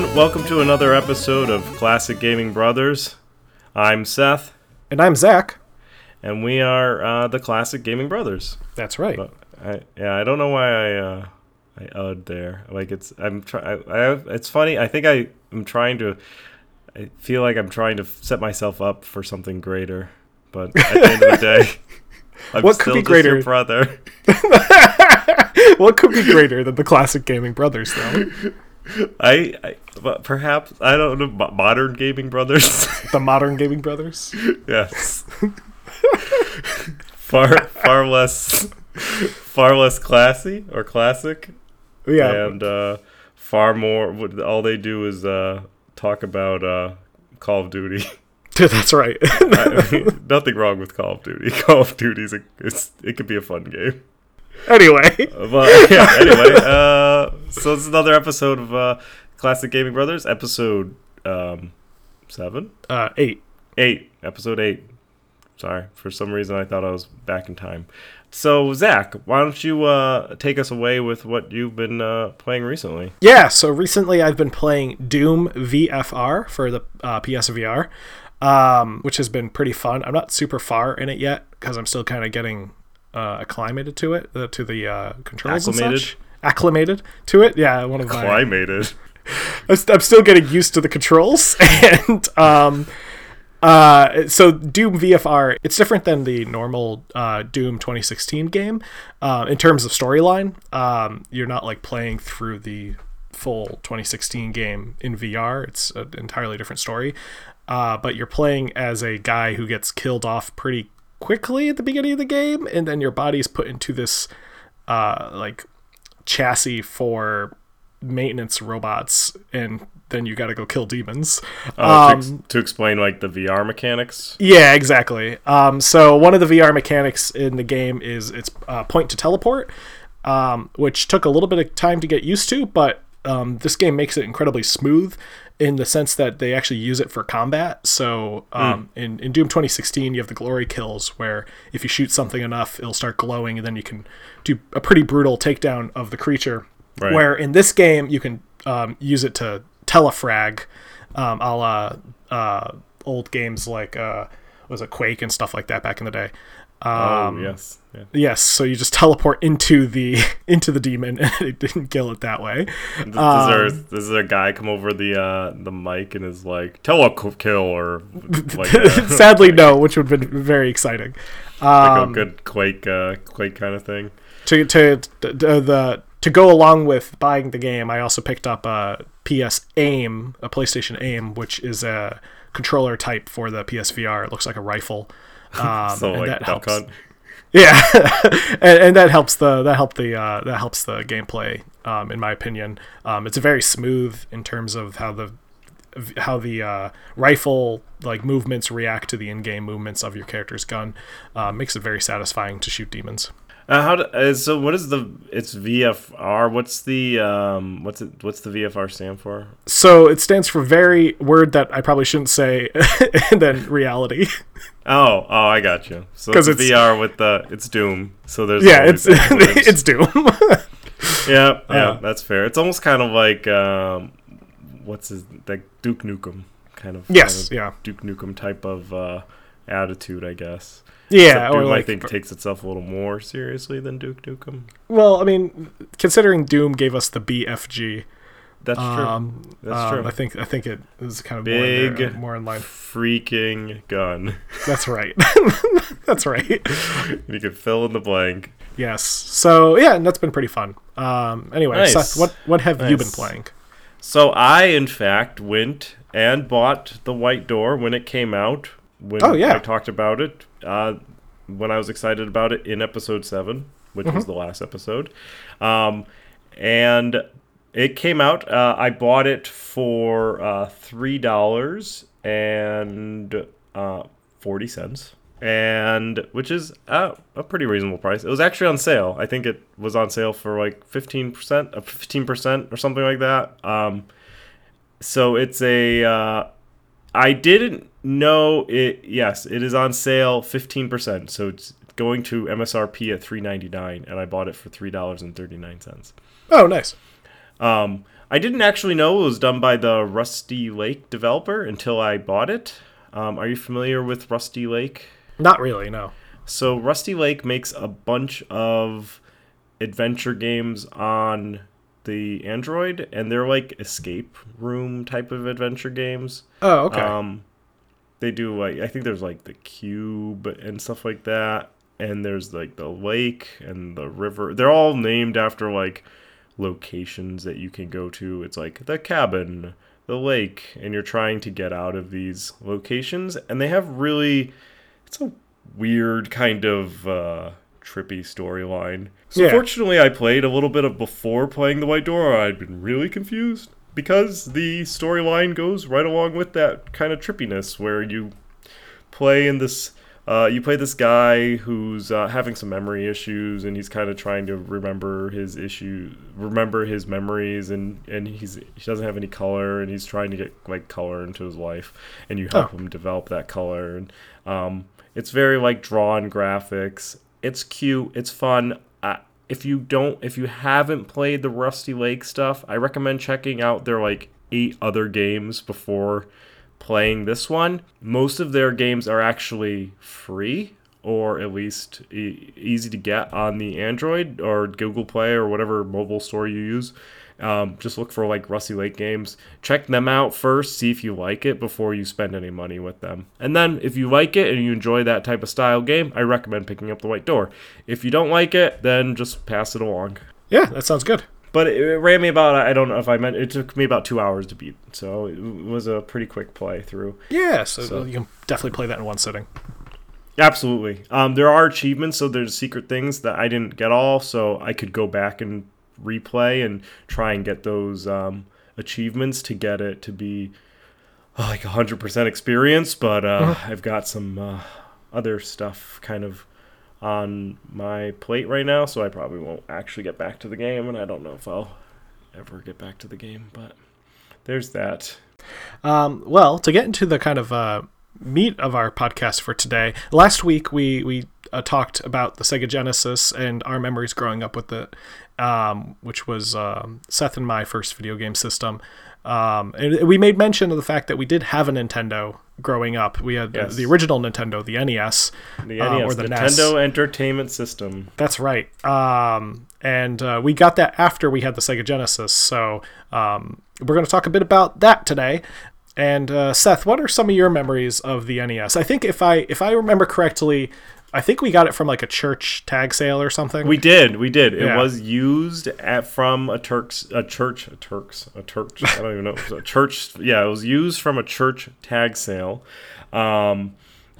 Everyone, welcome to another episode of Classic Gaming Brothers. I'm Seth, And I'm Zach. and we are uh, the Classic Gaming Brothers. That's right. But I, yeah, I don't know why I uh, I ud there. Like it's I'm try I, I have, it's funny. I think I am trying to. I feel like I'm trying to set myself up for something greater, but at the end of the day, I'm What could still be greater? your brother. what could be greater than the classic gaming brothers, though? I, I but perhaps I don't know. Modern gaming brothers. The modern gaming brothers. Yes. far far less far less classy or classic Yeah. and uh far more all they do is uh talk about uh Call of Duty. That's right. I mean, nothing wrong with Call of Duty. Call of Duty's a, it's it could be a fun game. anyway. But yeah, anyway, so this is another episode of uh Classic Gaming Brothers, episode um 7 Uh, eight. Eight, episode eight. Sorry, for some reason I thought I was back in time. So Zach, why don't you uh, take us away with what you've been uh, playing recently? Yeah, so recently I've been playing Doom VFR for the uh, PSVR, um, which has been pretty fun. I'm not super far in it yet because I'm still kind of getting uh, acclimated to it, uh, to the uh, controls and such. Acclimated to it, yeah. One of my Climated. I'm, I'm still getting used to the controls and um uh so doom vfr it's different than the normal uh doom 2016 game uh, in terms of storyline um you're not like playing through the full 2016 game in vr it's an entirely different story uh but you're playing as a guy who gets killed off pretty quickly at the beginning of the game and then your body's put into this uh like chassis for maintenance robots and then you got to go kill demons. Oh, Um, to, ex- to explain like the VR mechanics. Yeah, exactly. Um, so one of the VR mechanics in the game is it's uh, point to teleport, um, which took a little bit of time to get used to, but um, this game makes it incredibly smooth in the sense that they actually use it for combat. So um, in, in Doom 2016, you have the glory kills where if you shoot something enough, it'll start glowing, and then you can do a pretty brutal takedown of the creature. Right. Where in this game, you can um, use it to telefrag, um, a la uh, old games like uh, was it Quake and stuff like that back in the day. Um, oh yes. Yeah. Yes, so you just teleport into the into the demon, and it didn't kill it that way. Does, Um, there, does there a guy come over the uh, the mic and is like telekill or like, uh, Sadly, no, which would have been very exciting. like Um, a good Quake uh, Quake kind of thing? to to, to the to go along with buying the game, I also picked up a PS Aim, a PlayStation Aim, which is a controller type for the PSVR. It looks like a rifle. Um, So like that helps. Hunt. Yeah, and, and that helps the that help the uh, that helps the gameplay, um, in my opinion. Um, it's very smooth in terms of how the how the uh, rifle like movements react to the in-game movements of your character's gun. Uh, makes it very satisfying to shoot demons. Uh, how do, uh, so what is the it's VFR? What's the um what's it what's the VFR stand for? So it stands for very word that I probably shouldn't say, and then reality. Oh, oh, I got you. So it's, it's- VR with the it's Doom. So there's yeah, it's it's Doom. yeah, yeah, uh, that's fair. It's almost kind of like um, what's his like Duke Nukem kind of yes, kind yeah, Duke Nukem type of uh, attitude, I guess. Yeah. Doom, like, I think takes itself a little more seriously than Duke Nukem. well, I mean, considering Doom gave us the BFG. That's true. Um, That's um, true. I think I think it is kind of more in, there, Big more in line. Freaking gun. That's right. that's right. you can fill in the blank. Yes. So yeah, and that's been pretty fun. Um, anyway, Nice. Seth, what what have you been playing? So I, in fact, went and bought the White Door when it came out. When Oh, yeah. I talked about it uh, when I was excited about it in episode seven, which was Mm-hmm. the last episode, um, and it came out. Uh, I bought it for uh, three dollars and uh, forty cents. And which is uh, a pretty reasonable price. It was actually on sale. I think it was on sale for like fifteen percent, uh, fifteen percent or something like that. Um, so it's a uh, I didn't know it. Yes, it is on sale, fifteen percent. So it's going to MSRP at three ninety nine, and I bought it for three dollars and thirty nine cents. Oh, nice. Um, I didn't actually know it was done by the Rusty Lake developer until I bought it. Um, are you familiar with Rusty Lake? Not really, no. So Rusty Lake makes a bunch of adventure games on the Android, and they're like escape room type of adventure games. Oh, okay. Um, they do like I think there's like the cube and stuff like that, and there's like the lake and the river. They're all named after like locations that you can go to. It's like the cabin, the lake, and you're trying to get out of these locations, and they have really it's a weird kind of uh, trippy storyline. So Yeah. fortunately, I played a little bit of before playing the White Door. I'd been really confused because the storyline goes right along with that kind of trippiness, where you play in this. Uh, you play this guy who's uh, having some memory issues, and he's kind of trying to remember his issue, remember his memories, and and he's he doesn't have any color, and he's trying to get like color into his life, and you help Oh. him develop that color, and um, it's very like drawn graphics. It's cute. It's fun. Uh, if you don't, if you haven't played the Rusty Lake stuff, I recommend checking out their like eight other games before playing this one. Most of their games are actually free or at least e- easy to get on the Android or Google Play or whatever mobile store you use. Um, just look for like Rusty Lake games. Check them out first, see if you like it before you spend any money with them. And then if you like it and you enjoy that type of style game, I recommend picking up the White Door. If you don't like it, then just pass it along. yeah, that sounds good. But it, it ran me about, I don't know if I meant, it took me about two hours to beat. So it was a pretty quick play through. Yeah, so, So- you can definitely play that in one sitting. Absolutely. Um, there are achievements, so there's secret things that I didn't get all, so I could go back and replay and try and get those um, achievements to get it to be uh, like 100% experience. But uh, I've got some uh, other stuff kind of on my plate right now, so I probably won't actually get back to the game, and I don't know if I'll ever get back to the game, but there's that. Um, well, to get into the kind of uh, meat of our podcast for today, last week we we uh, talked about the Sega Genesis and our memories growing up with it, um, which was um, Seth and my first video game system. Um, and we made mention of the fact that we did have a Nintendo growing up. We had Yes. the original Nintendo, the NES, The uh, NES, or the NES. Nintendo Entertainment System. That's right. Um, and uh, we got that after we had the Sega Genesis. So um, we're going to talk a bit about that today. And uh, Seth, what are some of your memories of the NES? I think if I if I remember correctly, I think we got it from like a church tag sale or something. We did, we did. It was used at from a Turk's a church, a Turk's, a church. I don't even know. It was a church. Yeah, it was used from a church tag sale, um,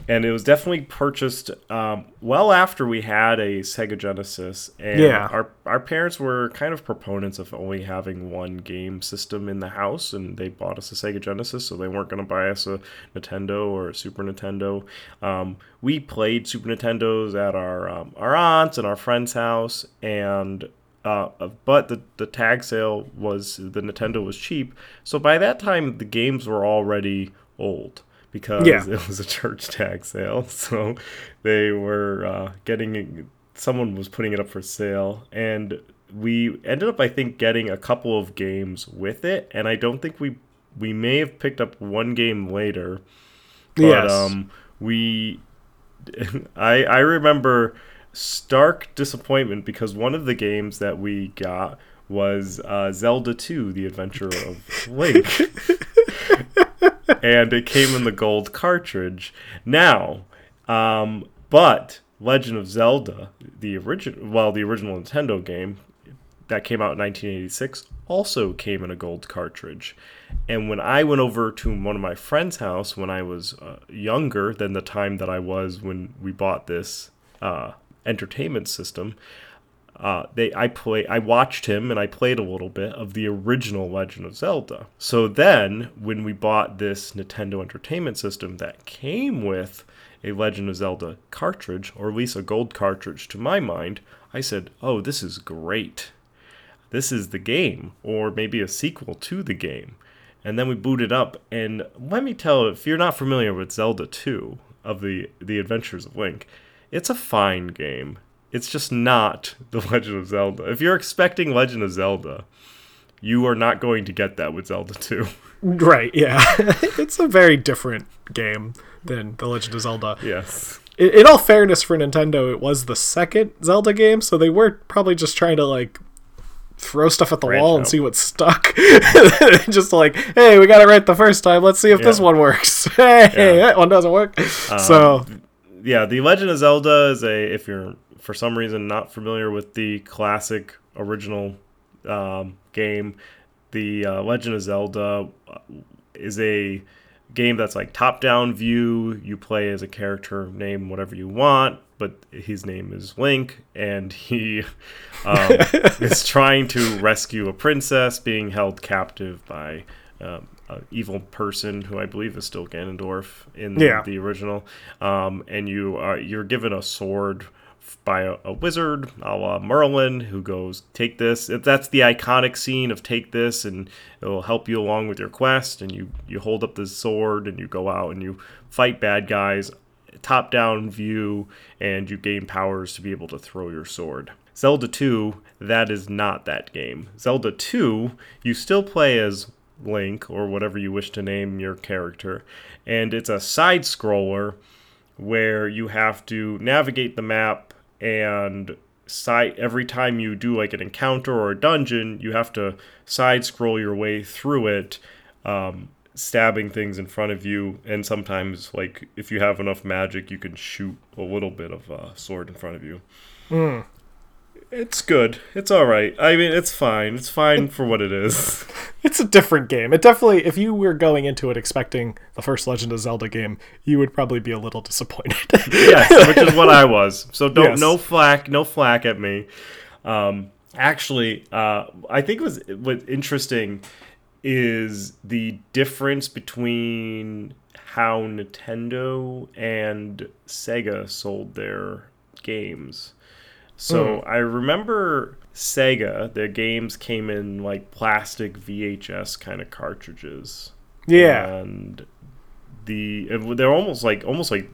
and it was definitely purchased um, well after we had a Sega Genesis. And Yeah. our our parents were kind of proponents of only having one game system in the house, and they bought us a Sega Genesis, so they weren't going to buy us a Nintendo or a Super Nintendo. Um, we played Super Nintendos at our um, our aunts and our friend's house, and uh, but the the tag sale was the Nintendo was cheap, so by that time the games were already old because Yeah. it was a church tag sale. So they were uh, getting someone was putting it up for sale, and we ended up I think getting a couple of games with it, and I don't think we we may have picked up one game later, but Yes. um, we I I remember stark disappointment because one of the games that we got was uh, Zelda 2: The Adventure of Link. And it came in the gold cartridge. Now, um, but Legend of Zelda, the original, well, the original Nintendo game that came out in 1986, also came in a gold cartridge. And when I went over to one of my friend's house when I was uh, younger than the time that I was when we bought this uh, entertainment system, uh, they I play I watched him and I played a little bit of the original Legend of Zelda. So then when we bought this Nintendo Entertainment System that came with a Legend of Zelda cartridge, or at least a gold cartridge to my mind, I said, "Oh, this is great. This is the game, or maybe a sequel to the game." And then we booted up, and let me tell you, if you're not familiar with Zelda 2 of the the Adventures of Link, it's a fine game. It's just not The Legend of Zelda. If you're expecting Legend of Zelda, You are not going to get that with Zelda 2. Right, yeah. it's a very different game than The Legend of Zelda. yes. In, in all fairness for Nintendo, it was the second Zelda game, so they were probably just trying to like throw stuff at the Branch wall and see what stuck. just like, hey, we got it right the first time. Let's see if this one works. hey, Yeah. that one doesn't work. Um, so Yeah, The Legend of Zelda is a if you're for some reason not familiar with the classic original um, game, the uh, Legend of Zelda uh, is a game that's like top-down view. You play as a character, name whatever you want, but his name is Link, and he um, is trying to rescue a princess being held captive by. Um, an evil person who I believe is still Ganondorf in Yeah. the original, um, and you are you're given a sword by a, a wizard, a la Merlin, who goes, "Take this." That's the iconic scene of "Take this," and it will help you along with your quest. And you you hold up the sword and you go out and you fight bad guys, top down view, and you gain powers to be able to throw your sword. Zelda 2, that is not that game. Zelda 2, you still play as Link or whatever you wish to name your character, and it's a side scroller where you have to navigate the map and side every time you do like an encounter or a dungeon, you have to side scroll your way through it, um, stabbing things in front of you, and sometimes like if you have enough magic, you can shoot a little bit of a sword in front of you. It's good. It's all right. I mean, it's fine. It's fine for what it is. it's a different game. It definitely, if you were going into it expecting the first Legend of Zelda game, you would probably be a little disappointed. yes, which is what I was. So don't Yes. no flack, no flack at me. Um, actually, uh, I think was what's interesting is the difference between how Nintendo and Sega sold their games. So hmm. I remember Sega, their games came in like plastic VHS kind of cartridges yeah. and the they're almost like almost like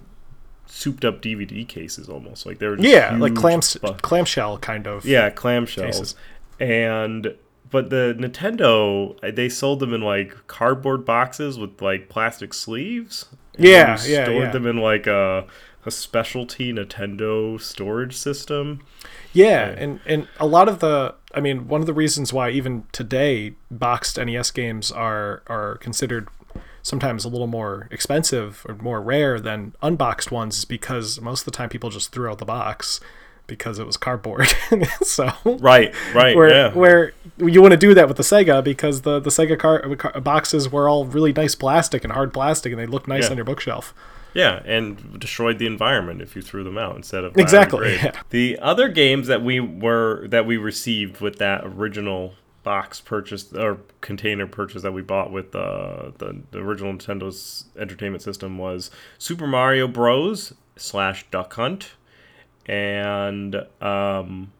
souped up DVD cases almost like they're just Yeah, like clams, bu- clamshell kind of. yeah clamshells cases. and but the Nintendo uh, they sold them in like cardboard boxes with like plastic sleeves And Yeah, yeah, stored yeah. them in like a a specialty Nintendo storage system Yeah, and and a lot of the I mean, one of the reasons why even today boxed NES games are are considered sometimes a little more expensive or more rare than unboxed ones is because most of the time people just threw out the box because it was cardboard. so right right where yeah where you want to do that with the Sega because the the Sega car, car boxes were all really nice plastic and hard plastic and they look nice Yeah. on your bookshelf. Yeah, and destroyed the environment if you threw them out instead of Exactly, yeah. The other games that we were that we received with that original box purchase or container purchase that we bought with uh, the the original Nintendo's entertainment system was Super Mario Bros. slash Duck Hunt, and um,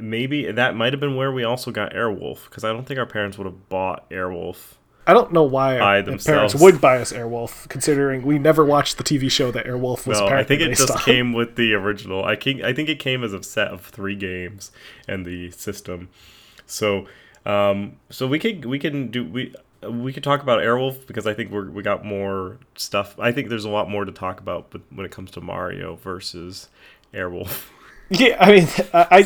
maybe that might have been where we also got Airwolf because I don't think our parents would have bought Airwolf. I don't know why our parents would buy us Airwolf, considering we never watched the TV show that Airwolf was No, I think it just on. came with the original. I think I think it came as a set of three games and the system. So, um, so we could we can do we we could talk about Airwolf because I think we're we got more stuff. I think there's a lot more to talk about, but when it comes to Mario versus Airwolf, Yeah, I mean, I, I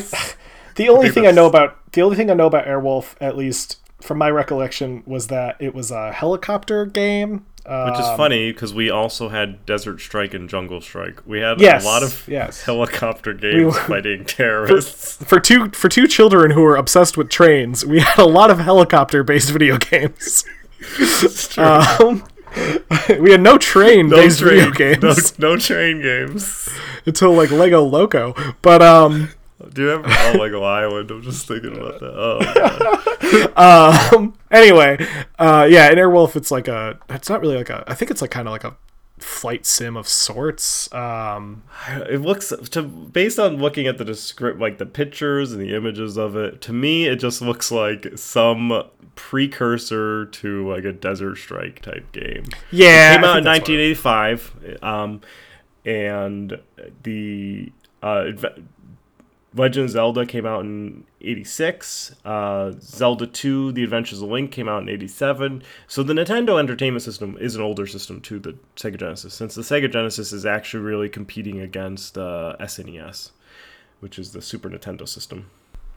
the only think thing I know about the only thing I know about Airwolf, at least from my recollection, was that it was a helicopter game. Uh, which is funny because we also had Desert Strike and Jungle Strike. We had Yes, a lot of yes. helicopter games were- fighting terrorists. for two for two children who were obsessed with trains, we had a lot of helicopter based video games. Um, we had no train no based video games no, no train games. until like Lego Loco. But um, Do you ever? Oh, Lego Island. I'm just thinking about that. Oh, um anyway uh yeah in airwolf it's like a it's not really like a i think it's like kind of like a flight sim of sorts um it looks to based on looking at the descript, like the pictures and the images of it. To me, it just looks like some precursor to like a Desert Strike type game. yeah it came out in think that's what it- 1985, um, and the uh, Legend of Zelda came out in 86. Uh, Zelda 2, The Adventures of Link came out in 87. So the Nintendo Entertainment System is an older system to the Sega Genesis, since the Sega Genesis is actually really competing against uh, SNES, which is the Super Nintendo system.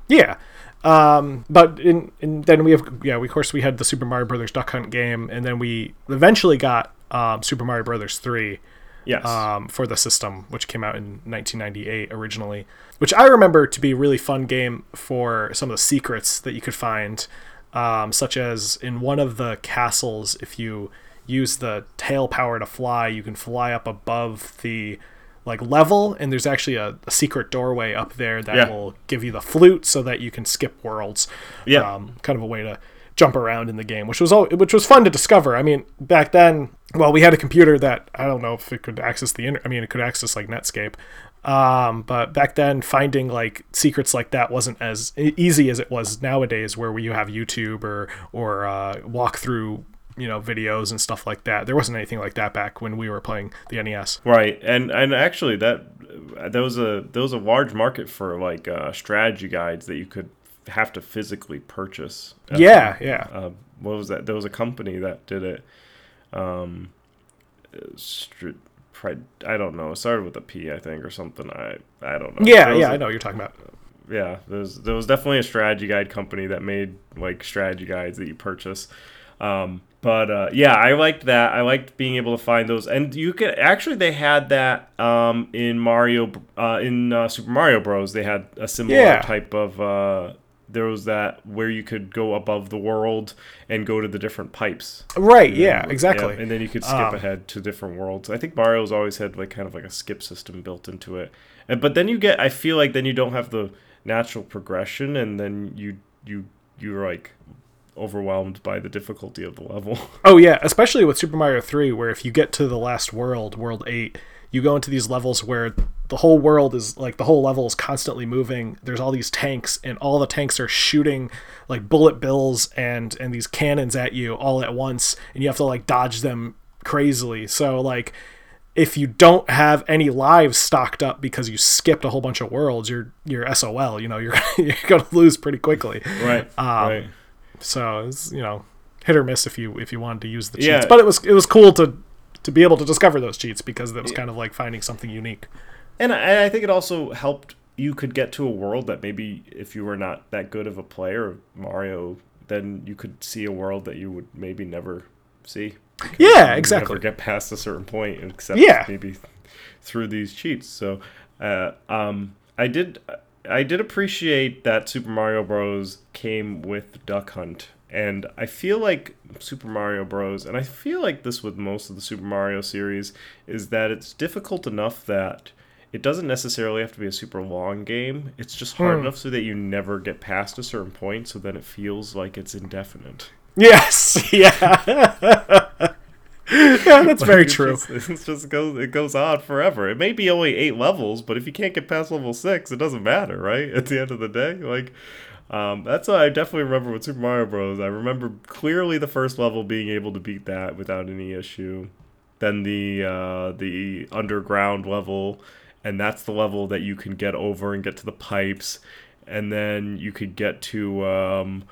Yeah, um, but in, in then we have yeah, we, of course we had the Super Mario Brothers Duck Hunt game, and then we eventually got um, Super Mario Brothers three. Yes. Um, for the system, which came out in 1998 originally, which I remember to be a really fun game for some of the secrets that you could find, um, such as in one of the castles, if you use the tail power to fly, you can fly up above the like level and there's actually a, a secret doorway up there that Yeah. will give you the flute so that you can skip worlds Yeah. um, kind of a way to jump around in the game which was all which was fun to discover i mean back then well we had a computer that i don't know if it could access the internet. i mean it could access like netscape um, but back then finding like secrets like that wasn't as easy as it was nowadays where you have youtube or or uh, walk through you know videos and stuff like that there wasn't anything like that back when we were playing the nes Right, and and actually that there was a there was a large market for like uh, strategy guides that you could have to physically purchase. Uh, yeah yeah Uh, what was that? There was a company that did it. Um, str- pri- I don't know. It started with a P, I think, or something. I I don't know. yeah yeah a- i know what you're talking about yeah there's there was definitely a strategy guide company that made like strategy guides that you purchase um, but uh, yeah i liked that i liked being able to find those and you could actually they had that um, in mario uh, in uh, super mario bros they had a similar Yeah. type of uh, there was that where you could go above the world and go to the different pipes right yeah exactly yeah, and then you could skip Um, ahead to different worlds. I think Mario's always had like kind of like a skip system built into it. And but then you get I feel like then you don't have the natural progression and then you you you're like overwhelmed by the difficulty of the level. Oh yeah, especially with Super Mario 3 where if you get to the last world, world 8, you go into these levels where the whole world is like the whole level is constantly moving. There's all these tanks and all the tanks are shooting like bullet bills and and these cannons at you all at once and you have to like dodge them crazily. So like if you don't have any lives stocked up because you skipped a whole bunch of worlds, you're you're SOL, you know, you're you're going to lose pretty quickly. right. Um, right. So it's you know hit or miss if you if you wanted to use the cheats. Yeah. But it was it was cool to to be able to discover those cheats because that was kind of like finding something unique. And I, I think it also helped you could get to a world that maybe if you were not that good of a player of Mario, then you could see a world that you would maybe never see. Yeah, exactly. Never get past a certain point, except Yeah. maybe through these cheats. So, uh, um, I did, I did appreciate that Super Mario Bros. came with Duck Hunt, and I feel like Super Mario Bros. and I feel like this with most of the Super Mario series is that it's difficult enough that it doesn't necessarily have to be a super long game. It's just hard Hmm. enough so that you never get past a certain point, so then it feels like it's indefinite. Yes, yeah, yeah, that's very true. just- It just goes it goes on forever. It may be only eight levels, but if you can't get past level six, it doesn't matter, right? At the end of the day, like um, that's what I definitely remember with Super Mario Bros. I remember clearly the first level being able to beat that without any issue. Then the uh, the underground level, and that's the level that you can get over and get to the pipes, and then you could get to. Um,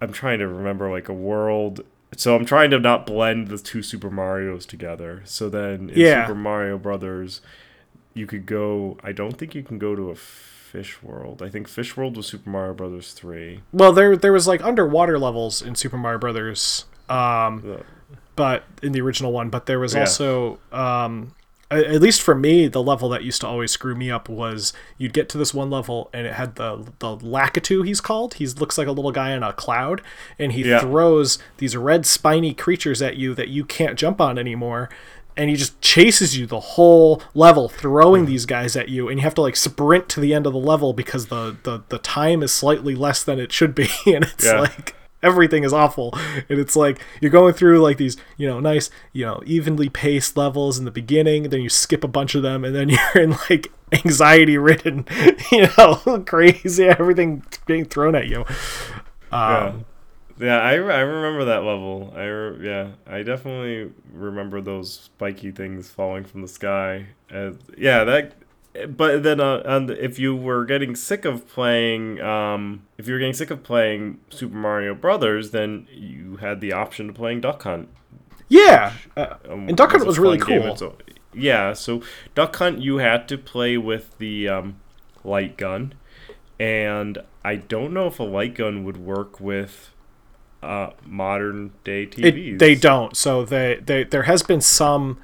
I'm trying to remember like a world. So I'm trying to not blend the two Super Mario's together. So then in Yeah. Super Mario Brothers, you could go. I don't think you can go to a fish world. I think Fish World was Super Mario Brothers three. Well, there there was like underwater levels in Super Mario Brothers, um, The- but in the original one. But there was Yeah. also, um, at least for me, the level that used to always screw me up was you'd get to this one level and it had the the Lakitu. He's called. He looks like a little guy in a cloud, and he Yeah. throws these red spiny creatures at you that you can't jump on anymore. And he just chases you the whole level, throwing these guys at you, and you have to like sprint to the end of the level because the the, the time is slightly less than it should be, and it's Yeah. like everything is awful. And it's like you're going through like these you know nice you know evenly paced levels in the beginning then you skip a bunch of them and then you're in like anxiety ridden you know crazy everything being thrown at you. Um, Yeah, I, I remember that level. I re- yeah, I definitely remember those spiky things falling from the sky. Uh, yeah, that but then uh, and if you were getting sick of playing um, if you were getting sick of playing Super Mario Brothers, then you had the option of playing Duck Hunt. Yeah, uh, Um, and Duck Hunt a was really cool. A- yeah, so Duck Hunt you had to play with the um, light gun, and I don't know if a light gun would work with uh, modern day TVs. It, they don't. So they, they there has been some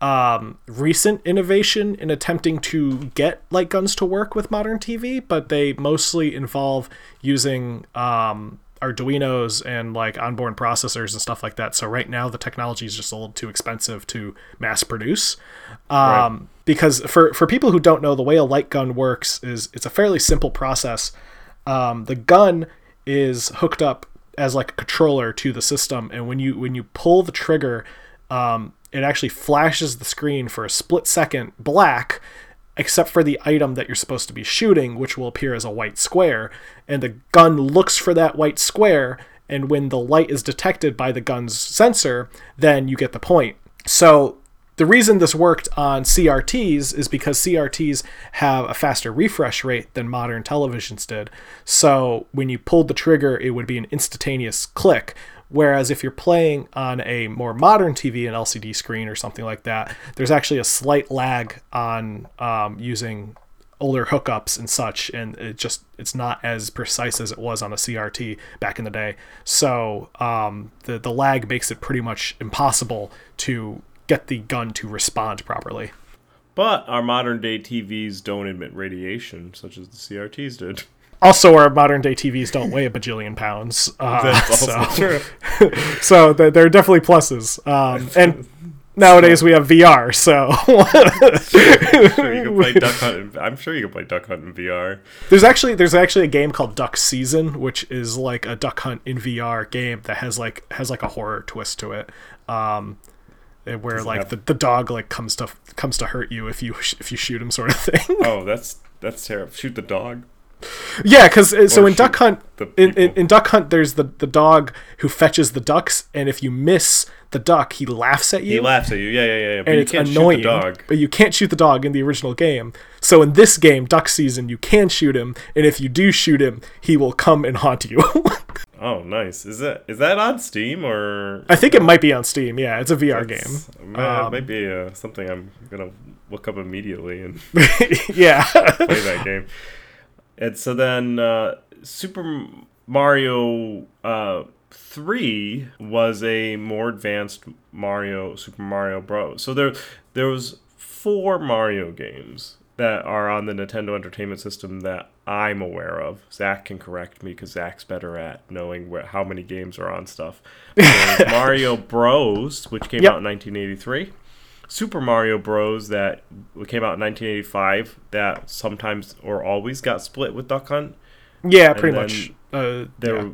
um, recent innovation in attempting to get light guns to work with modern TV, but they mostly involve using um, Arduinos and like onboard processors and stuff like that. So right now the technology is just a little too expensive to mass produce. Um, Because for for people who don't know, the way a light gun works is it's a fairly simple process. Um, the gun is hooked up as like a controller to the system, and when you when you pull the trigger, um, it actually flashes the screen for a split second black, except for the item that you're supposed to be shooting, which will appear as a white square. And the gun looks for that white square, and when the light is detected by the gun's sensor, then you get the point. So the reason this worked on CRTs is because CRTs have a faster refresh rate than modern televisions did. So when you pulled the trigger, it would be an instantaneous click. Whereas if you're playing on a more modern TV, an LCD screen or something like that, there's actually a slight lag on um, using older hookups and such and it just it's not as precise as it was on a CRT back in the day so um, the the lag makes it pretty much impossible to get the gun to respond properly But our modern day TVs don't emit radiation, such as the CRTs did. also our modern day TVs don't weigh a bajillion pounds uh, That's so also true. so there there are definitely pluses um, and nowadays we have VR so Sure, you can play Duck Hunt. In, I'm sure you can play Duck Hunt in VR. There's actually there's actually a game called Duck Season, which is like a duck hunt in VR game that has like has like a horror twist to it, um, Eh, where like have- the, the dog like comes to comes to hurt you if you if you shoot him sort of thing. Oh, that's that's terrible. Shoot the dog. yeah, because eh, so in Duck Hunt in, in, in Duck Hunt there's the the dog who fetches the ducks, and if you miss the duck, he laughs at you. He laughs at you. Yeah, yeah, yeah. yeah. But and you it's can't annoying, shoot the dog. but you can't shoot the dog in the original game. So in this game, Duck Season, you can shoot him, and if you do shoot him, he will come and haunt you. Oh, nice. Is that is that on Steam or? I think it might be on Steam. Yeah, it's a VR game. Man, Um, it might be uh, something I'm gonna look up immediately and yeah. play that game. And so then uh, Super Mario uh, Three was a more advanced Mario Super Mario Bros. So there there was four Mario games that are on the Nintendo Entertainment System that I'm aware of. Zach can correct me because Zach's better at knowing where, how many games are on stuff. Mario Bros, which came Yep. out in 1983. Super Mario Bros. that came out in 1985 that sometimes or always got split with Duck Hunt. yeah, pretty much. Uh, There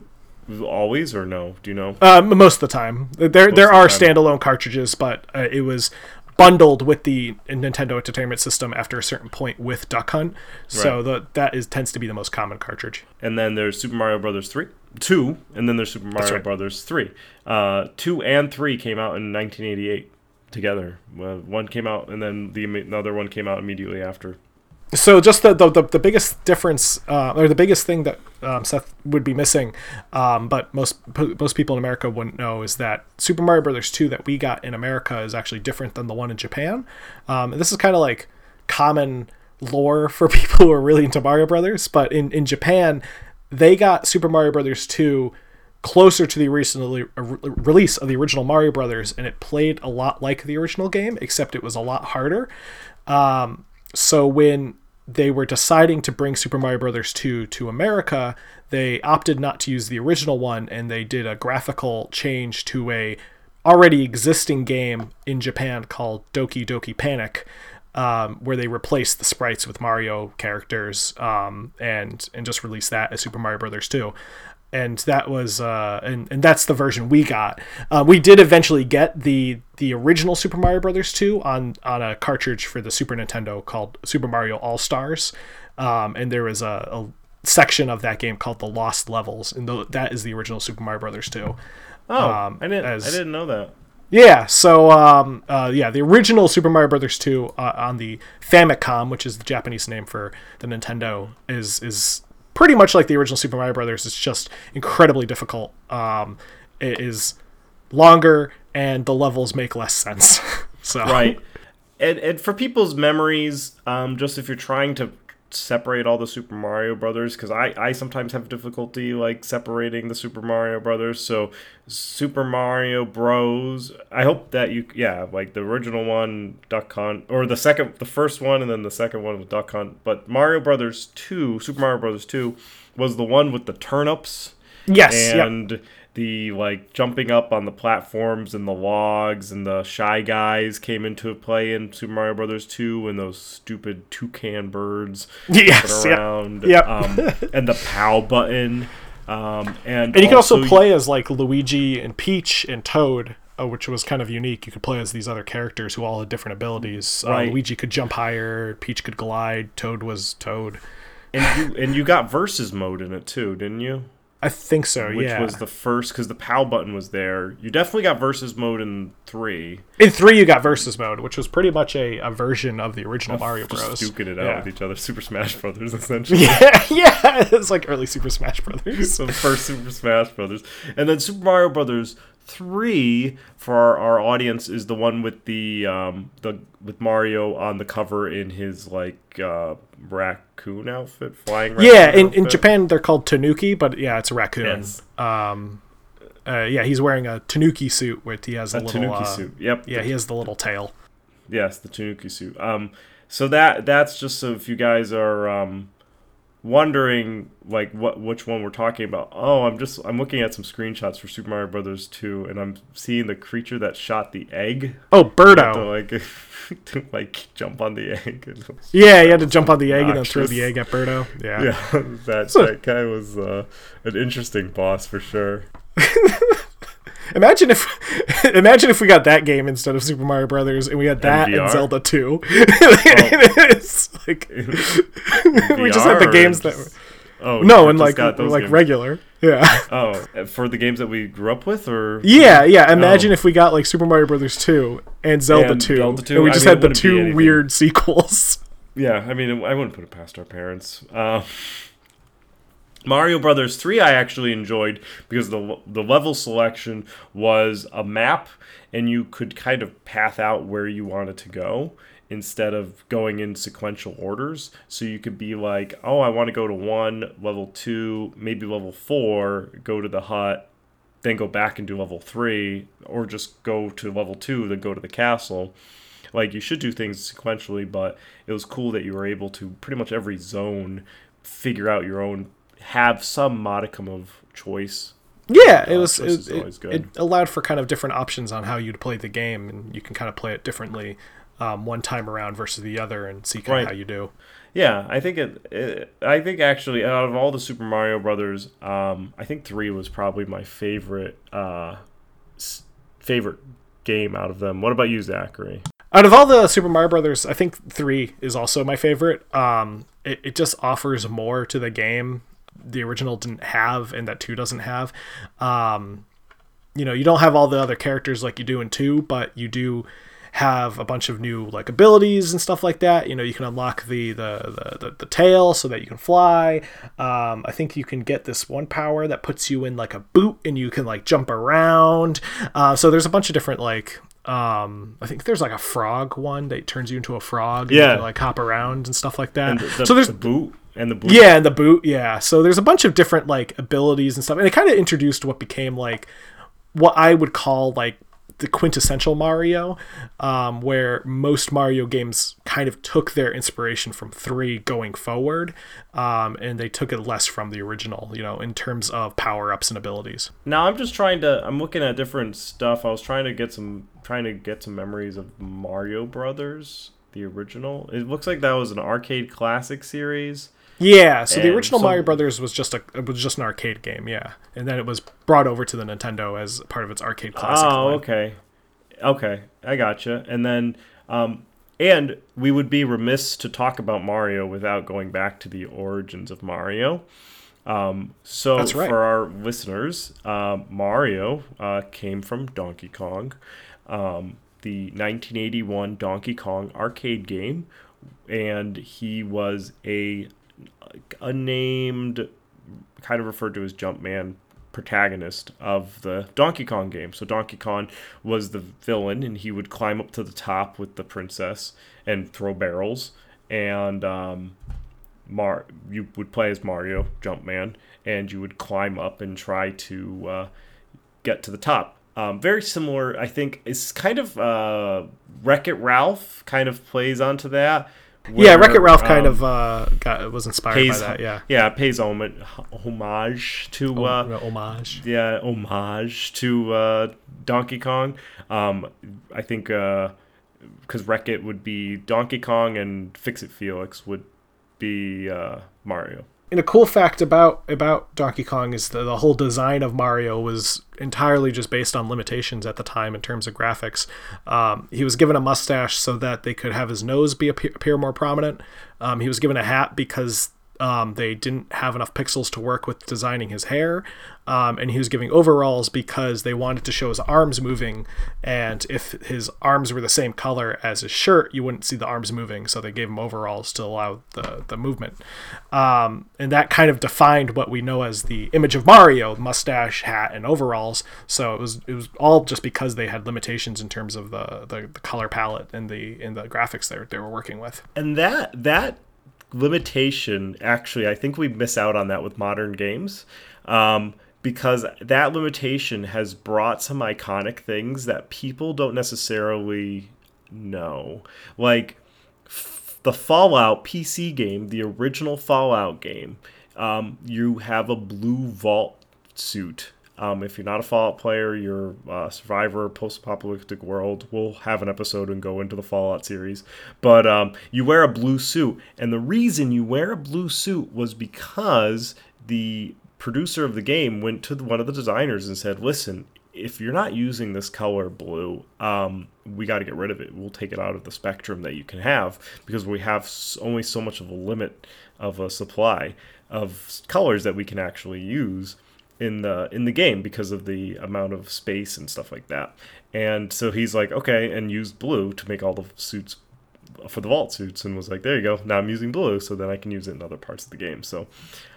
yeah. always or no? Do you know? Uh, most of the time, there there of the are standalone cartridges, but uh, it was bundled with the Nintendo Entertainment System after a certain point with Duck Hunt. So Right. the, that is tends to be the most common cartridge. And then there's Super Mario Brothers 3, 2, and then there's Super Mario right. Brothers 3. Uh, 2 and 3 came out in 1988 together. Well, one came out and then the another one came out immediately after. So just the the, the, biggest difference, uh, or the biggest thing that um, Seth would be missing, um, but most most people in America wouldn't know, is that Super Mario Brothers 2 that we got in America is actually different than the one in Japan. Um, and this is kind of like common lore for people who are really into Mario Brothers, but in in Japan, they got Super Mario Brothers 2 closer to the release of the original Mario Brothers, and it played a lot like the original game, except it was a lot harder. Um, so when they were deciding to bring Super Mario Brothers 2 to America, they opted not to use the original one, and they did a graphical change to a already existing game in Japan called Doki Doki Panic. Um, where they replaced the sprites with Mario characters um, and and just released that as Super Mario Brothers 2 and that was uh, and and that's the version we got. Uh, we did eventually get the the original Super Mario Brothers 2 on on a cartridge for the Super Nintendo called Super Mario All Stars, um, and there was a, a section of that game called the Lost Levels, and that is the original Super Mario Brothers 2. Oh, Um, I didn't as- I didn't know that. Yeah, so um, uh, yeah, the original Super Mario Brothers 2 uh, on the Famicom, which is the Japanese name for the Nintendo, is is pretty much like the original Super Mario Brothers. It's just incredibly difficult. Um, it is longer, and the levels make less sense. so right and, and for people's memories um, just if you're trying to separate all the super mario brothers because I, I sometimes have difficulty like separating the super mario brothers so super mario bros i hope that you yeah like the original one duck hunt or the second the first one and then the second one was duck hunt but mario brothers 2 super mario brothers 2 was the one with the turnips Yes. yep. The like jumping up on the platforms and the logs and the shy guys came into play in Super Mario Brothers 2 and those stupid toucan birds Yes, yep. around Yep. um, and the POW button um, and And you can also play as like Luigi and Peach and Toad, uh, which was kind of unique. You could play as these other characters who all had different abilities. Uh, Luigi could jump higher, Peach could glide, Toad was Toad. and you and you got versus mode in it too didn't you I think so. which yeah. was the first because the POW button was there you definitely got versus mode in 3 In three, you got versus mode, which was pretty much a, a version of the original Mario just Bros. duking it out yeah. with each other Super Smash Brothers essentially Yeah, yeah, it's like early Super Smash Brothers. the first Super Smash Brothers, and then Super Mario Brothers three for our, our audience is the one with the um the with Mario on the cover in his like uh raccoon outfit, flying. Raccoon yeah, in, in. Japan they're called Tanuki, but yeah, it's a raccoon. Yes. Um, uh, yeah, he's wearing a Tanuki suit with he has a, a little Tanuki uh, suit. Yep. Yeah, he has the little tail. Yes, the Tanuki suit. Um, so that that's just so if you guys are um wondering like what which one we're talking about. Oh, I'm just I'm looking at some screenshots for Super Mario Brothers 2 and I'm seeing the creature that shot the egg Oh, to Birdo. like to like jump on the egg. Yeah, he had to jump on the egg and then throw the egg at Birdo. Yeah. yeah, that that guy was uh, an interesting boss for sure. Imagine if, imagine if we got that game instead of Super Mario Brothers, and we had that and VR? Zelda Two. it's like we just had the games that. Were, Oh no, and like got those like games. regular. Yeah. Oh, for the games that we grew up with, or Yeah, yeah. Imagine Oh. if we got like Super Mario Brothers 2 and Zelda And 2. Zelda 2. And we I just mean, had the two weird sequels. Yeah, I mean, I wouldn't put it past our parents. Uh, Mario Brothers 3 I actually enjoyed because the the level selection was a map and you could kind of path out where you wanted to go instead of going in sequential orders. So you could be like, "Oh, I want to go to 1, level 2, maybe level 4, go to the hut, then go back and do level 3 or just go to level 2 then go to the castle." like you should do things sequentially but it was cool that you were able to pretty much every zone figure out your own have some modicum of choice Yeah, it was. It, it, always good. it allowed for kind of different options on how you'd play the game, and you can kind of play it differently um, one time around versus the other, and see kind Right. of how you do. yeah i think it, it i think actually out of all the super mario brothers um i think 3 was probably my favorite uh favorite game out of them what about you zachary Out of all the Super Mario Brothers, I think three is also my favorite. Um, it, it just offers more to the game the original didn't have, and that two doesn't have. Um, you know, you don't have all the other characters like you do in two, but you do have a bunch of new like abilities and stuff like that. You know, you can unlock the the the, the, the tail so that you can fly. Um, I think you can get this one power that puts you in like a boot and you can like jump around. Uh, so there's a bunch of different like um i think there's like a frog one that turns you into a frog and you Yeah. like hop around and stuff like that the, the, so there's the boot and the boot yeah, and the boot, yeah. So there's a bunch of different like abilities and stuff, and it kind of introduced what became like what I would call like the quintessential Mario, um, where most Mario games kind of took their inspiration from three going forward, um, and they took it less from the original, you know, in terms of power ups and abilities. Now I'm just trying to. I'm looking at different stuff. I was trying to get some, trying to get some memories of Mario Brothers, the original. It looks like that was an arcade classic series. Yeah, so the original so- Mario Brothers was just a it was just an arcade game, yeah, and then it was brought over to the Nintendo as part of its arcade classic. oh, line. okay, okay, I gotcha. And then, um, and we would be remiss to talk about Mario without going back to the origins of Mario. Um, so That's right. for our listeners, uh, Mario uh, came from Donkey Kong. um, the 1981 Donkey Kong arcade game, and he was a unnamed, kind of referred to as Jumpman protagonist of the Donkey Kong game. So Donkey Kong was the villain, and he would climb up to the top with the princess and throw barrels. And um, Mar, you would play as Mario Jumpman, and you would climb up and try to uh, get to the top. Um, very similar, I think. It's kind of uh, Wreck It Ralph kind of plays onto that. Yeah, Wreck It where, Ralph kind um, of uh, got was inspired pays, by that. Yeah, yeah, it pays hom- homage to uh, homage. yeah, homage to uh, Donkey Kong. Um, I think because Wreck It would be Donkey Kong and Fix It Felix would be uh, Mario. And a cool fact about about Donkey Kong is the, the whole design of Mario was entirely just based on limitations at the time in terms of graphics. Um, he was given a mustache so that they could have his nose be appear, appear more prominent. Um, he was given a hat because um, they didn't have enough pixels to work with designing his hair, um, and he was giving overalls because they wanted to show his arms moving. And if his arms were the same color as his shirt, you wouldn't see the arms moving. So they gave him overalls to allow the the movement, um, and that kind of defined what we know as the image of Mario: mustache, hat, and overalls. So it was it was all just because they had limitations in terms of the the, the color palette and the and the graphics they were, they were working with. And that that limitation actually, I think we miss out on that with modern games. Um, because that limitation has brought some iconic things that people don't necessarily know. Like f- the Fallout PC game, the original Fallout game, um, you have a blue vault suit. Um, if you're not a Fallout player, you're a survivor, post-apocalyptic world. We'll have an episode and go into the Fallout series. But um, you wear a blue suit, and the reason you wear a blue suit was because the producer of the game went to one of the designers and said, "Listen, if you're not using this color blue, um, we got to get rid of it. We'll take it out of the spectrum that you can have because we have only so much of a limit of a supply of colors that we can actually use in the in the game because of the amount of space and stuff like that. And so he's like, okay, and used blue to make all the suits for the vault suits and was like, there you go. Now I'm using blue so then I can use it in other parts of the game. So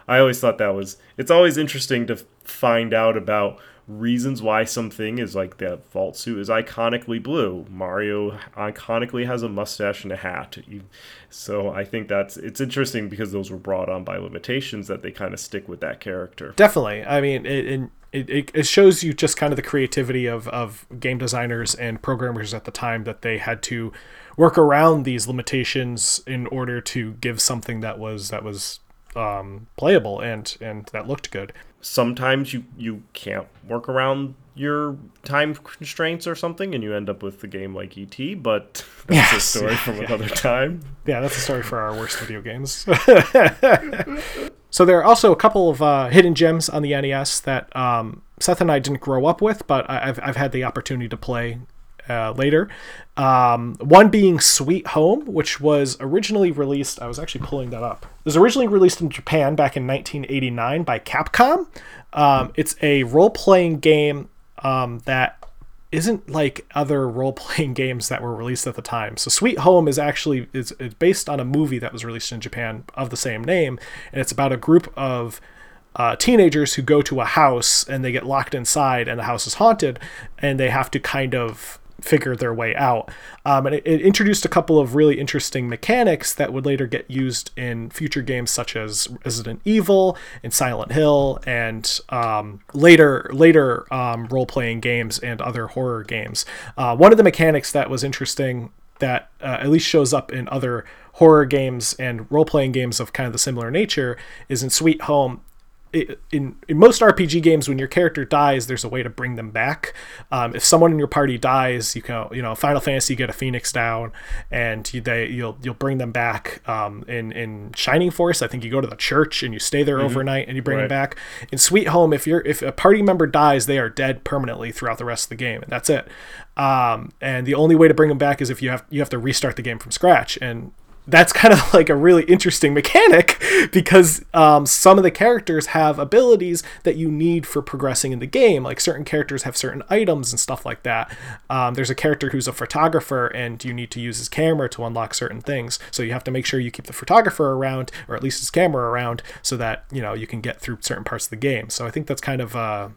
I always thought that was it's always interesting to find out about reasons why something is like that vault suit is iconically blue. Mario iconically has a mustache and a hat. So I think that's it's interesting because those were brought on by limitations that they kind of stick with that character. Definitely. I mean, it, it, it, shows you just kind of the creativity of, of game designers and programmers at the time that they had to work around these limitations in order to give something that was that was um, playable and and that looked good. Sometimes you you can't work around your time constraints or something and you end up with a game like ET but that's a story from another time. Yeah, that's a story for our worst video games. so there are also a couple of uh, hidden gems on the NES that um, Seth and I didn't grow up with, but I've, I've had the opportunity to play uh, later. Um, one being Sweet Home, which was originally released. I was actually pulling that up. It was originally released in Japan back in 1989 by Capcom. Um, it's a role-playing game um, that isn't like other role-playing games that were released at the time. So Sweet Home is actually is, is based on a movie that was released in Japan of the same name, and it's about a group of uh, teenagers who go to a house and they get locked inside, and the house is haunted, and they have to kind of figure their way out. Um, and it, it introduced a couple of really interesting mechanics that would later get used in future games such as Resident Evil and Silent Hill, and um, later later um, role playing games and other horror games. Uh, one of the mechanics that was interesting that uh, at least shows up in other horror games and role playing games of kind of the similar nature is in Sweet Home in in most RPG games, when your character dies, there's a way to bring them back. Um, if someone in your party dies, you can you know Final Fantasy you get a Phoenix down, and you, they you'll you'll bring them back. Um, in in Shining Force, I think you go to the church and you stay there overnight and you bring them back. In Sweet Home, if you're if a party member dies, they are dead permanently throughout the rest of the game, and that's it. Um, and the only way to bring them back is if you have you have to restart the game from scratch and that's kind of like a really interesting mechanic because um, some of the characters have abilities that you need for progressing in the game. Like certain characters have certain items and stuff like that. Um, there's a character who's a photographer, and you need to use his camera to unlock certain things. So you have to make sure you keep the photographer around, or at least his camera around, so that you know you can get through certain parts of the game. So I think that's kind of uh,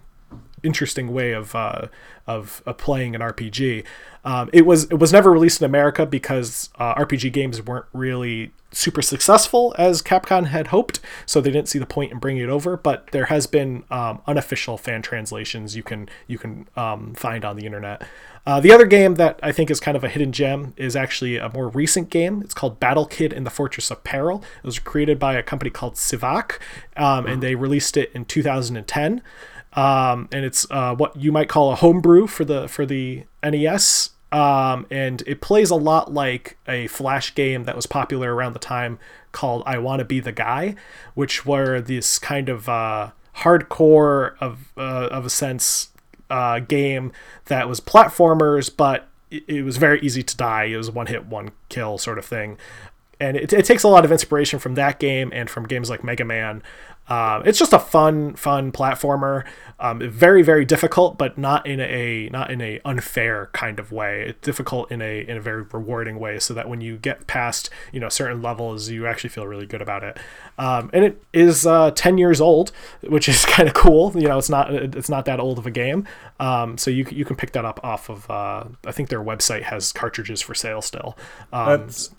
interesting way of uh, of, of playing an RPG. Um, it was it was never released in America because uh, RPG games weren't really super successful as Capcom had hoped, so they didn't see the point in bringing it over. But there has been um, unofficial fan translations you can you can um, find on the internet. Uh, the other game that I think is kind of a hidden gem is actually a more recent game. It's called Battle Kid in the Fortress of Peril. It was created by a company called Sivak, um, and they released it in 2010 um, and it's uh, what you might call a homebrew for the for the NES. Um, and it plays a lot like a flash game that was popular around the time called I Want to Be the Guy, which were this kind of uh, hardcore of uh, of a sense uh, game that was platformers, but it, was very easy to die. It was one hit, one kill sort of thing and it, it, takes a lot of inspiration from that game and from games like Mega Man. Um, it's just a fun, fun platformer. Um, very, very difficult, but not in a not in a unfair kind of way. It's difficult in a in a very rewarding way, so that when you get past you know certain levels, you actually feel really good about it. Um, and it is uh, ten years old, which is kind of cool. You know, it's not it's not that old of a game. Um, so you you can pick that up off of uh, I think their website has cartridges for sale still. Um, That's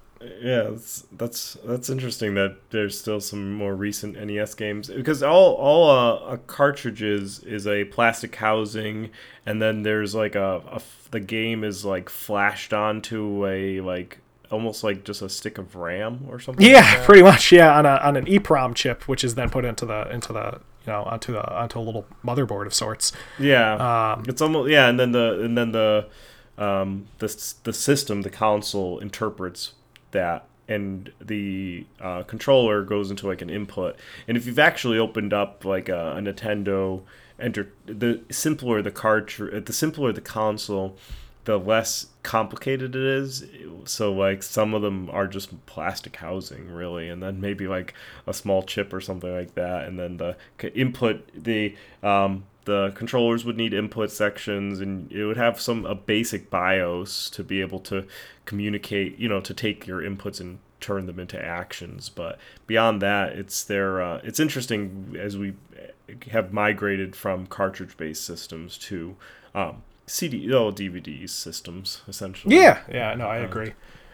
yeah, that's, that's that's interesting that there's still some more recent NES games because all all uh, a cartridge is is a plastic housing, and then there's like a, a the game is like flashed onto a like almost like just a stick of RAM or something. Yeah, like pretty much. Yeah, on a on an EEPROM chip, which is then put into the into the you know onto the onto a little motherboard of sorts. Yeah, um, it's almost yeah, and then the and then the um the the system the console interprets that and the uh, controller goes into like an input. And if you've actually opened up like a, a Nintendo enter the simpler the cartridge, the simpler the console, the less complicated it is. So like some of them are just plastic housing really, and then maybe like a small chip or something like that, and then the input the um, the controllers would need input sections and it would have some a basic BIOS to be able to communicate, you know, to take your inputs and turn them into actions. But beyond that, it's there. Uh, it's interesting as we have migrated from cartridge-based systems to um, CD, oh, DVD systems, essentially. Yeah, yeah, no, I agree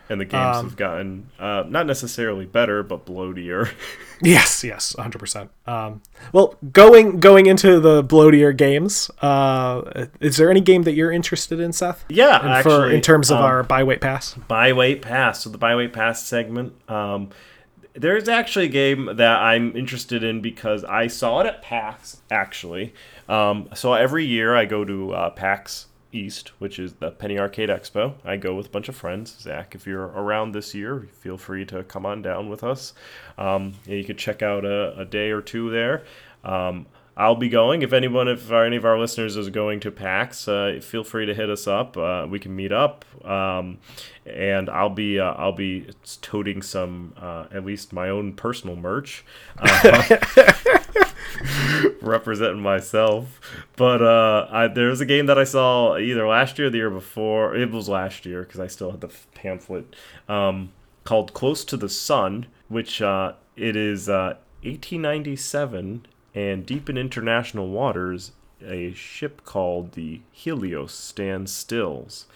and the games um, have gotten uh, not necessarily better but bloatier. Yes yes 100% um, well going going into the bloatier games uh, is there any game that you're interested in seth? Yeah in, actually, for, in terms of um, our buy wait pass? Buy wait pass. So the buy wait pass segment um, there's actually a game that I'm interested in because I saw it at PAX actually. Um, so every year I go to uh, PAX East, which is the Penny Arcade Expo. I go with a bunch of friends. Zach, if you're around this year, feel free to come on down with us. Um, you could check out a, a, day or two there. Um, I'll be going. If anyone, if any of our listeners is going to PAX, uh, feel free to hit us up. Uh, we can meet up, um, and I'll be uh, I'll be toting some uh, at least my own personal merch. Representing myself. But uh, I, there was a game that I saw either last year or the year before. It was last year because I still had the pamphlet um, called "Close to the Sun," which uh, it is uh, 1897 and deep in international waters, a ship called the Helios stands stills,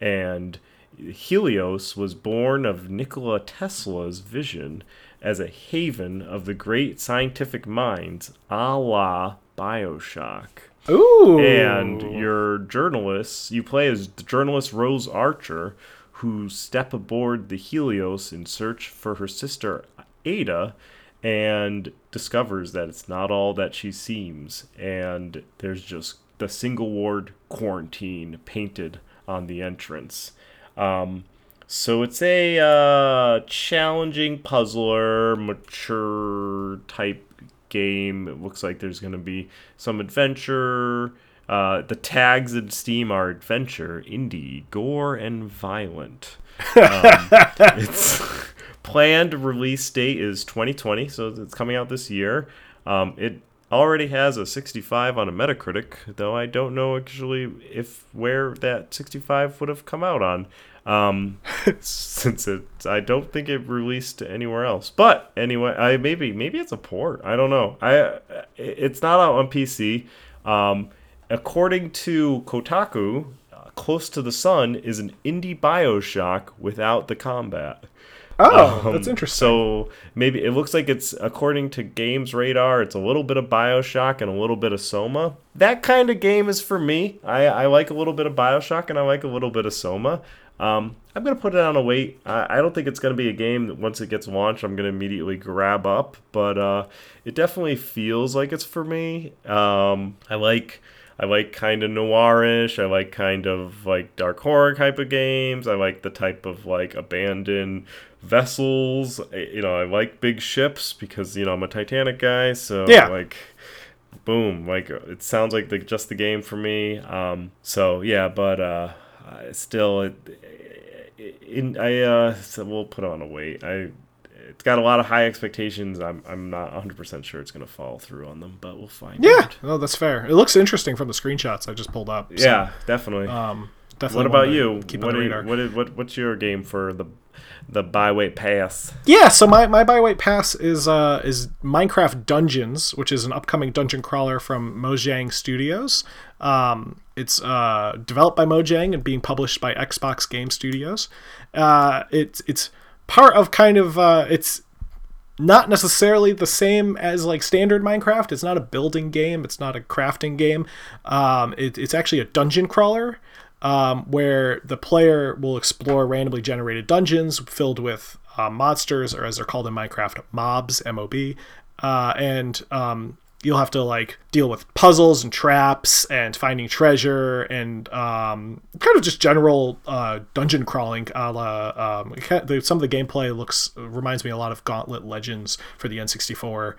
and Helios was born of Nikola Tesla's vision as a haven of the great scientific minds, a la Bioshock. Ooh. And your journalists, you play as the journalist Rose Archer, who step aboard the Helios in search for her sister Ada and discovers that it's not all that she seems. And there's just the single ward quarantine painted on the entrance. Um, so it's a uh, challenging puzzler, mature type game. It looks like there's going to be some adventure. Uh, the tags in Steam are adventure, indie, gore, and violent. Um, it's planned release date is 2020, so it's coming out this year. Um, it already has a 65 on a Metacritic, though I don't know actually if where that 65 would have come out on. Um, since it, I don't think it released anywhere else. But anyway, I maybe maybe it's a port. I don't know. I it's not out on PC. Um, according to Kotaku, uh, Close to the Sun is an indie Bioshock without the combat. Oh, Um, that's interesting. So maybe it looks like it's according to Games Radar, it's a little bit of Bioshock and a little bit of Soma. That kind of game is for me. I, I like a little bit of Bioshock and I like a little bit of Soma. Um, I'm gonna put it on a wait. I, I don't think it's gonna be a game that once it gets launched, I'm gonna immediately grab up. But uh, it definitely feels like it's for me. Um, I like. I like kind of noirish. I like kind of like dark horror type of games. I like the type of like abandoned vessels. I- You know, I like big ships because you know I'm a Titanic guy. So Yeah. like, boom, like it sounds like the, just the game for me. Um, so yeah, but uh, I still, it, in I uh, so we'll put on a wait. I. It's got a lot of high expectations. I'm, I'm not 100% sure it's going to fall through on them, but we'll find out. yeah, out. no, that's fair. It looks interesting from the screenshots I just pulled up. so, Yeah, definitely. um, definitely. what about you? Keep what, on the are you- what, is, what what's your game for the the byweight pass? Yeah, so my, my byweight pass is uh is Minecraft Dungeons, which is an upcoming dungeon crawler from Mojang Studios. Um, it's uh, developed by Mojang and being published by Xbox Game Studios. Uh, it's it's part of kind of uh, it's not necessarily the same as like standard Minecraft. It's not a building game. It's not a crafting game. Um, it, it's actually a dungeon crawler um, where the player will explore randomly generated dungeons filled with uh, monsters, or as they're called in Minecraft, mobs, M-O-B, uh, and um, you'll have to like deal with puzzles and traps and finding treasure and um, kind of just general uh, dungeon crawling. A la, um, it kind- the- some of the gameplay looks reminds me a lot of Gauntlet Legends for the N64.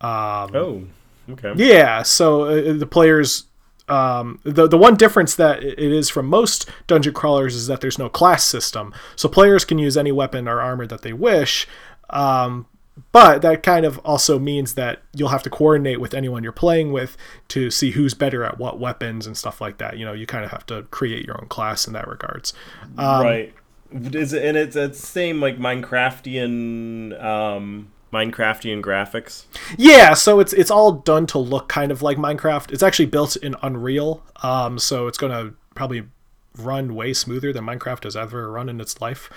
Um, Oh, okay. yeah, so uh, the players. Um, the the one difference that it is from most dungeon crawlers is that there's no class system, so players can use any weapon or armor that they wish. Um, but that kind of also means that you'll have to coordinate with anyone you're playing with to see who's better at what weapons and stuff like that. You know, you kind of have to create your own class in that regards. Um, right. Is and it's it's same like Minecraftian um Minecraftian graphics. Yeah, so it's it's all done to look kind of like Minecraft. It's actually built in Unreal, um, so it's gonna probably run way smoother than Minecraft has ever run in its life.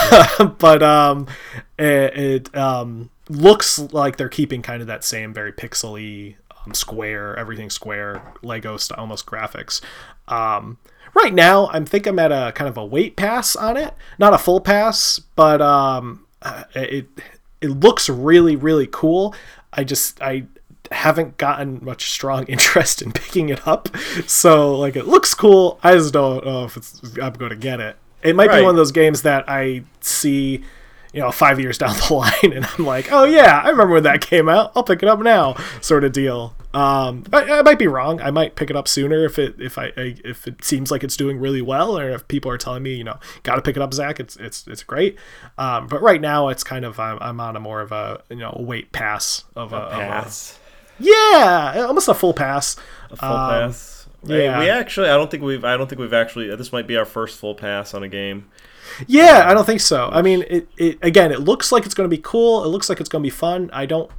but um, it, it um, looks like they're keeping kind of that same very pixely, um, square, everything square, Lego style almost graphics. Um, right now, I'm think I'm at a kind of a wait pass on it, not a full pass, but um, uh, it it looks really really cool. I just I haven't gotten much strong interest in picking it up. So like it looks cool. I just don't know if it's I'm going to get it. It might be one of those games that I see, you know, five years down the line, and I'm like, oh yeah, I remember when that came out. I'll pick it up now, sort of deal. Um, I, I might be wrong. I might pick it up sooner if it if I, I if it seems like it's doing really well, or if people are telling me, you know, got to pick it up, Zach. It's it's it's great. Um, but right now, it's kind of I'm, I'm on a more of a you know wait pass of a, of a- Pass. yeah, almost a full pass. A full Um, pass. Yeah. we actually I don't think we've I don't think we've actually this might be our first full pass on a game. Yeah, I don't think so. I mean, it, it again, it looks like it's going to be cool. It looks like it's going to be fun. I don't,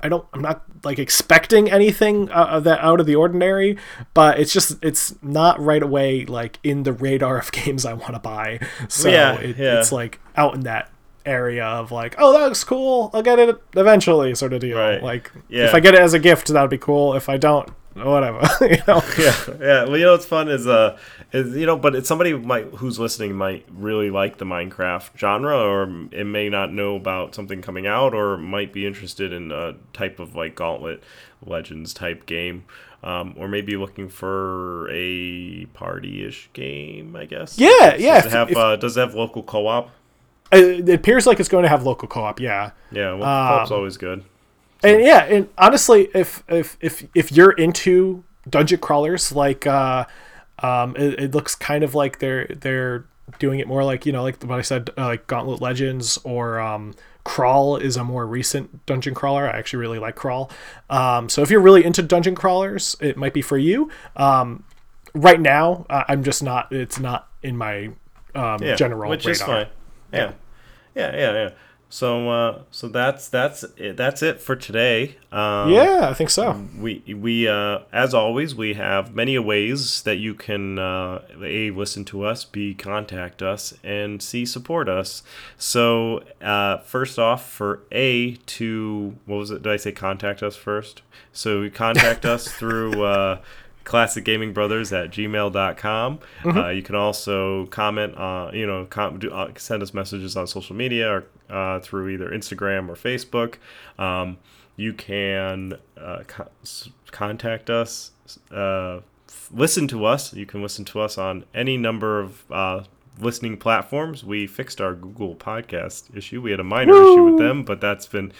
I don't, I'm not like expecting anything uh, of that out of the ordinary, but it's just it's not right away like in the radar of games I want to buy. So Yeah, it, yeah. it's like out in that area of like, oh, that looks cool. I'll get it eventually, sort of deal. Right. Like, Yeah. if I get it as a gift, that'd be cool. If I don't, whatever. you know. yeah, yeah. Well, you know what's fun is uh, is you know, but it's somebody might who's listening might really like the Minecraft genre, or it may not know about something coming out, or might be interested in a type of like Gauntlet Legends type game, um, or maybe looking for a party-ish game. I guess. Yeah, yeah, Does it have if- uh, does it have local co-op? It, it appears like it's going to have local co-op. Yeah. Yeah, local Um, co-op's always good. And yeah and honestly if if if if you're into dungeon crawlers like uh um it, it looks kind of like they're they're doing it more like you know like what I said uh, like Gauntlet Legends or um, Crawl is a more recent dungeon crawler. I actually really like Crawl. Um, so if you're really into dungeon crawlers, it might be for you. Um, right now, uh, I'm just not. It's not in my um, yeah, general which radar. is fine. Yeah, yeah, yeah, yeah. So, uh, so that's that's it, that's it for today. Um, Yeah, I think so. we we uh, as always we have many ways that you can uh, a listen to us b contact us and c support us so uh, first off for a to what was it did i say contact us first so contact us through uh, classic gaming brothers at gmail.com uh, you can also comment uh, you know com- do, uh, send us messages on social media or uh, through either instagram or facebook. Um, you can uh, co- contact us uh, f- listen to us. You can listen to us on any number of uh, listening platforms. We fixed our google podcast issue. We had a minor issue with them but that's been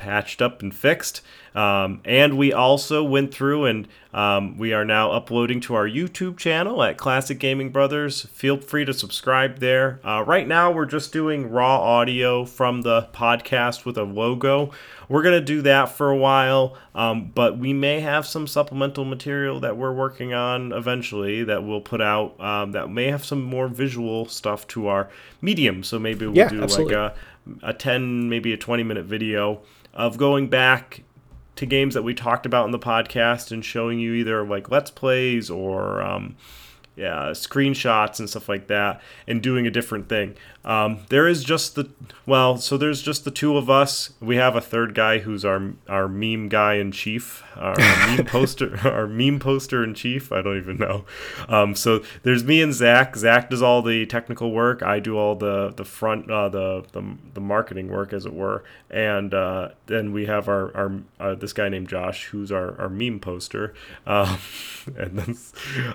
patched up and fixed. Um, and we also went through and um, we are now uploading to our YouTube channel at Classic Gaming Brothers. Feel free to subscribe there. Uh, right now, we're just doing raw audio from the podcast with a logo. We're going to do that for a while, um, but we may have some supplemental material that we're working on eventually that we'll put out um, that may have some more visual stuff to our medium. So maybe we'll Yeah, do absolutely. like a a 10 maybe a 20 minute video of going back to games that we talked about in the podcast and showing you either like let's plays or um, yeah, screenshots and stuff like that and doing a different thing um, there is just the well so there's just the two of us. We have a third guy who's our our meme guy in chief our meme poster our meme poster in chief. I don't even know. Um, so there's me and zach. Zach does all the technical work. I do all the the front uh, the, the the marketing work as it were. And uh, then we have our our uh, this guy named josh who's our, our meme poster. Um, and then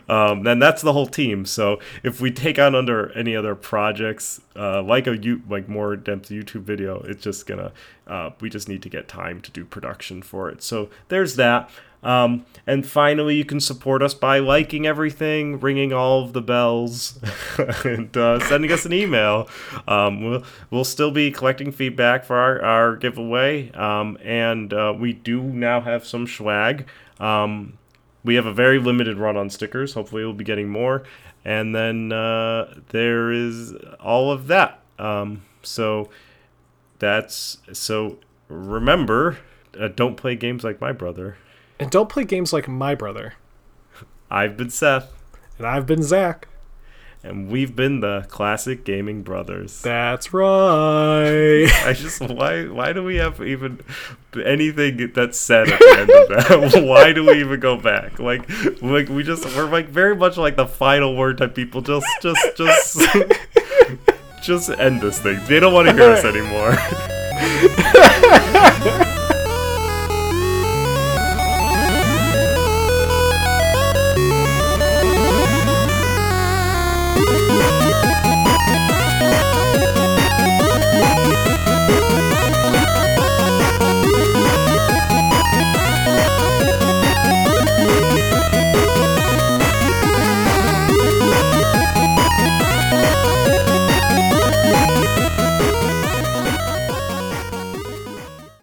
um, then that's the whole team. So if we take on under any other projects uh, like a you like more depth YouTube video, it's just gonna uh, we just need to get time to do production for it. So there's that. Um, and finally, you can support us by liking everything, ringing all of the bells, and uh, sending us an email. Um, we'll, we'll still be collecting feedback for our, our giveaway, um, and uh, we do now have some swag. Um, we have a very limited run on stickers. Hopefully, we'll be getting more. And then uh, there is all of that. Um, so that's so. Remember, uh, don't play games like my brother. And don't play games like my brother. I've been Seth, And I've been Zach. And we've been the classic gaming brothers. That's right. I just why why do we have even anything that's said at the end of that? why do we even go back? Like like we just we're like very much like the final word type people. Just just just just end this thing. They don't want to hear us anymore.